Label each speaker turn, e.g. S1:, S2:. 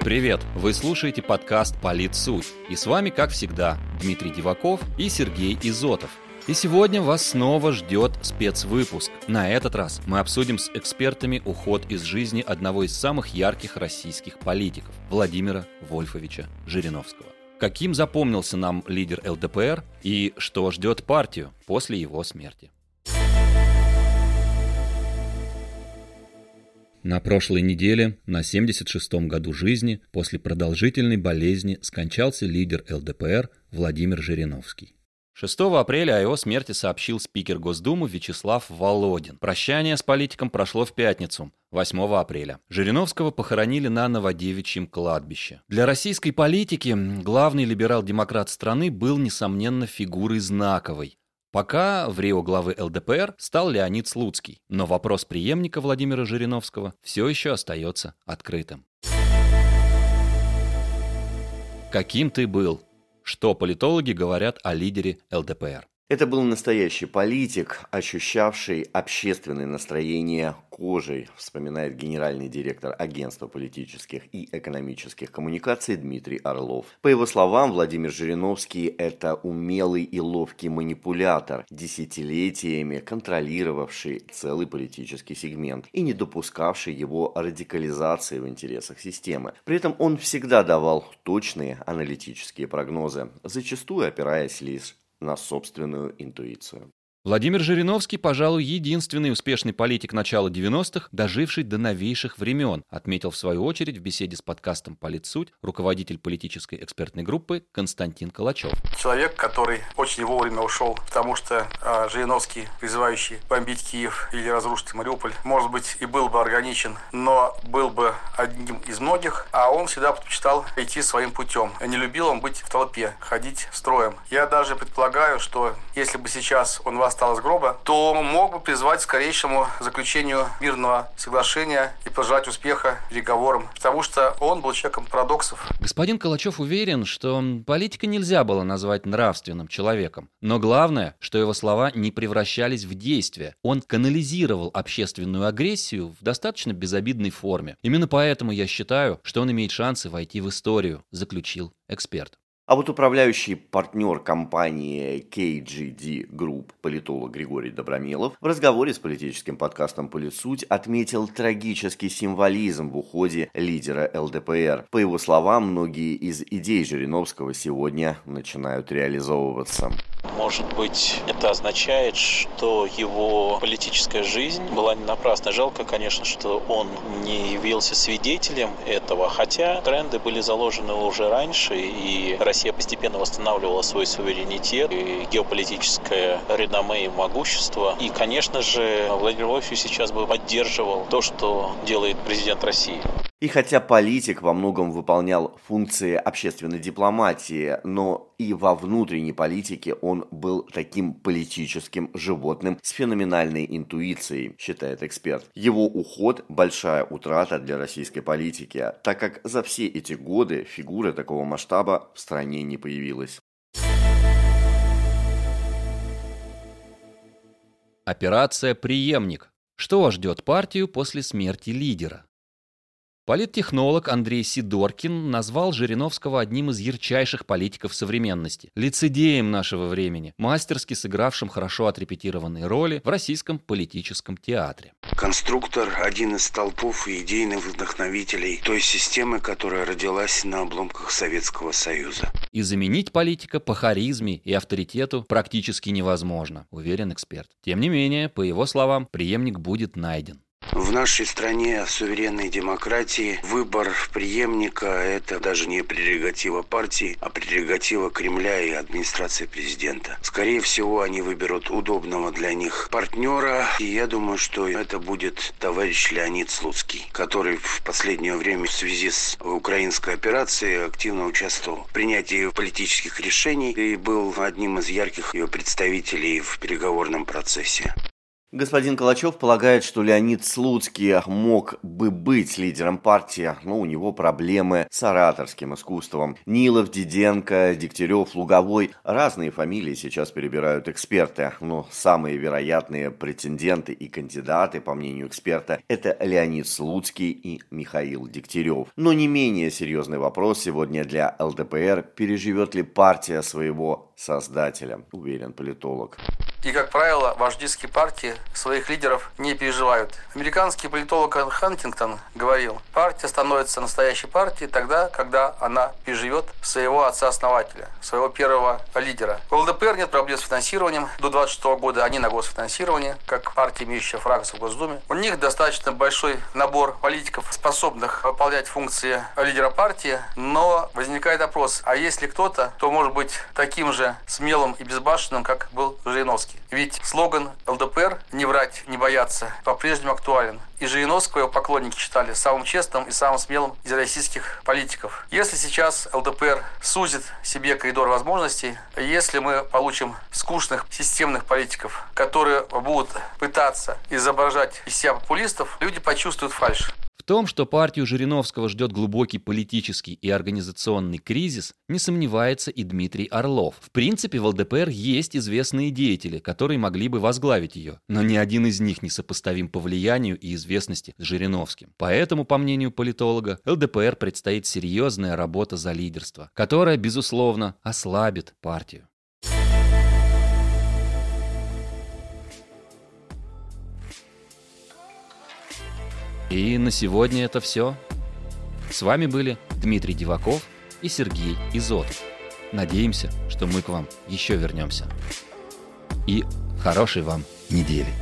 S1: Привет! Вы слушаете подкаст «Политсуть». И с вами, как всегда, Дмитрий Диваков и Сергей Изотов. И сегодня вас снова ждет спецвыпуск. На этот раз мы обсудим с экспертами уход из жизни одного из самых ярких российских политиков – Владимира Вольфовича Жириновского. Каким запомнился нам лидер ЛДПР и что ждет партию после его смерти? На прошлой неделе, на 76-м году жизни, после продолжительной болезни скончался лидер ЛДПР Владимир Жириновский. 6 апреля о его смерти сообщил спикер Госдумы Вячеслав Володин. Прощание с политиком прошло в пятницу, 8 апреля. Жириновского похоронили на Новодевичьем кладбище. Для российской политики главный либерал-демократ страны был, несомненно, фигурой знаковой. Пока в Рио главы ЛДПР стал Леонид Слуцкий, но вопрос преемника Владимира Жириновского все еще остается открытым. Каким ты был? Что политологи говорят о лидере ЛДПР?
S2: Это был настоящий политик, ощущавший общественное настроение кожей, вспоминает генеральный директор Агентства политических и экономических коммуникаций Дмитрий Орлов. По его словам, Владимир Жириновский – это умелый и ловкий манипулятор, десятилетиями контролировавший целый политический сегмент и не допускавший его радикализации в интересах системы. При этом он всегда давал точные аналитические прогнозы, зачастую опираясь лишь на собственную интуицию.
S1: Владимир Жириновский, пожалуй, единственный успешный политик начала 90-х, доживший до новейших времен, отметил в свою очередь в беседе с подкастом «Политсуть» руководитель политической экспертной группы Константин Калачев.
S3: Человек, который очень вовремя ушел, потому что э, Жириновский, призывающий бомбить Киев или разрушить Мариуполь, может быть, и был бы органичен, но был бы одним из многих, а он всегда предпочитал идти своим путем. Не любил он быть в толпе, ходить строем. Я даже предполагаю, что если бы сейчас он вас из гроба, то мог бы призвать к скорейшему заключению мирного соглашения и пожелать успеха переговорам, потому что он был человеком парадоксов.
S1: Господин Калачев уверен, что политика нельзя было назвать нравственным человеком. Но главное, что его слова не превращались в действия. Он канализировал общественную агрессию в достаточно безобидной форме. Именно поэтому я считаю, что он имеет шансы войти в историю, заключил эксперт.
S2: А вот управляющий партнер компании KGD Group, политолог Григорий Добромелов, в разговоре с политическим подкастом «Политсуть» отметил трагический символизм в уходе лидера ЛДПР. По его словам, многие из идей Жириновского сегодня начинают реализовываться.
S4: Может быть, это означает, что его политическая жизнь была не напрасна. Жалко, конечно, что он не явился свидетелем этого, хотя тренды были заложены уже раньше, и Россия постепенно восстанавливала свой суверенитет, и геополитическое реноме и могущество. И, конечно же, Владимир Вольфович сейчас бы поддерживал то, что делает президент России.
S2: И хотя политик во многом выполнял функции общественной дипломатии, но и во внутренней политике он был таким политическим животным с феноменальной интуицией, считает эксперт. Его уход – большая утрата для российской политики, так как за все эти годы фигура такого масштаба в стране не появилась.
S1: Операция «Приемник». Что ждет партию после смерти лидера? Политтехнолог Андрей Сидоркин назвал Жириновского одним из ярчайших политиков современности, лицедеем нашего времени, мастерски сыгравшим хорошо отрепетированные роли в российском политическом театре.
S5: Конструктор – один из столпов и идейных вдохновителей той системы, которая родилась на обломках Советского Союза.
S1: И заменить политика по харизме и авторитету практически невозможно, уверен эксперт. Тем не менее, по его словам, преемник будет найден.
S5: В нашей стране, в суверенной демократии, выбор преемника – это даже не прерогатива партии, а прерогатива Кремля и администрации президента. Скорее всего, они выберут удобного для них партнера, и я думаю, что это будет товарищ Леонид Слуцкий, который в последнее время в связи с украинской операцией активно участвовал в принятии политических решений и был одним из ярких ее представителей в переговорном процессе.
S2: Господин Калачев полагает, что Леонид Слуцкий мог бы быть лидером партии, но у него проблемы с ораторским искусством. Нилов, Диденко, Дегтярев, Луговой – разные фамилии сейчас перебирают эксперты, но самые вероятные претенденты и кандидаты, по мнению эксперта, это Леонид Слуцкий и Михаил Дегтярев. Но не менее серьезный вопрос сегодня для ЛДПР – переживет ли партия своего создателя, уверен политолог.
S3: И, как правило, вождистские партии своих лидеров не переживают. Американский политолог Хантингтон говорил, партия становится настоящей партией тогда, когда она переживет своего отца-основателя, своего первого лидера. У ЛДПР нет проблем с финансированием. До 26 года они на госфинансировании, как партия, имеющая фракцию в Госдуме. У них достаточно большой набор политиков, способных выполнять функции лидера партии, но возникает вопрос, а если кто-то, то может быть таким же смелым и безбашенным, как был Жириновский? Жириновский. Ведь слоган ЛДПР «Не врать, не бояться» по-прежнему актуален. И Жириновского его поклонники считали самым честным и самым смелым из российских политиков. Если сейчас ЛДПР сузит себе коридор возможностей, если мы получим скучных системных политиков, которые будут пытаться изображать из себя популистов, люди почувствуют фальшь.
S1: Том, что партию Жириновского ждет глубокий политический и организационный кризис, не сомневается и Дмитрий Орлов. В принципе, в ЛДПР есть известные деятели, которые могли бы возглавить ее, но ни один из них не сопоставим по влиянию и известности с Жириновским. Поэтому, по мнению политолога, ЛДПР предстоит серьезная работа за лидерство, которая, безусловно, ослабит партию. И на сегодня это все. С вами были Дмитрий Диваков и Сергей Изотов. Надеемся, что мы к вам еще вернемся. И хорошей вам недели.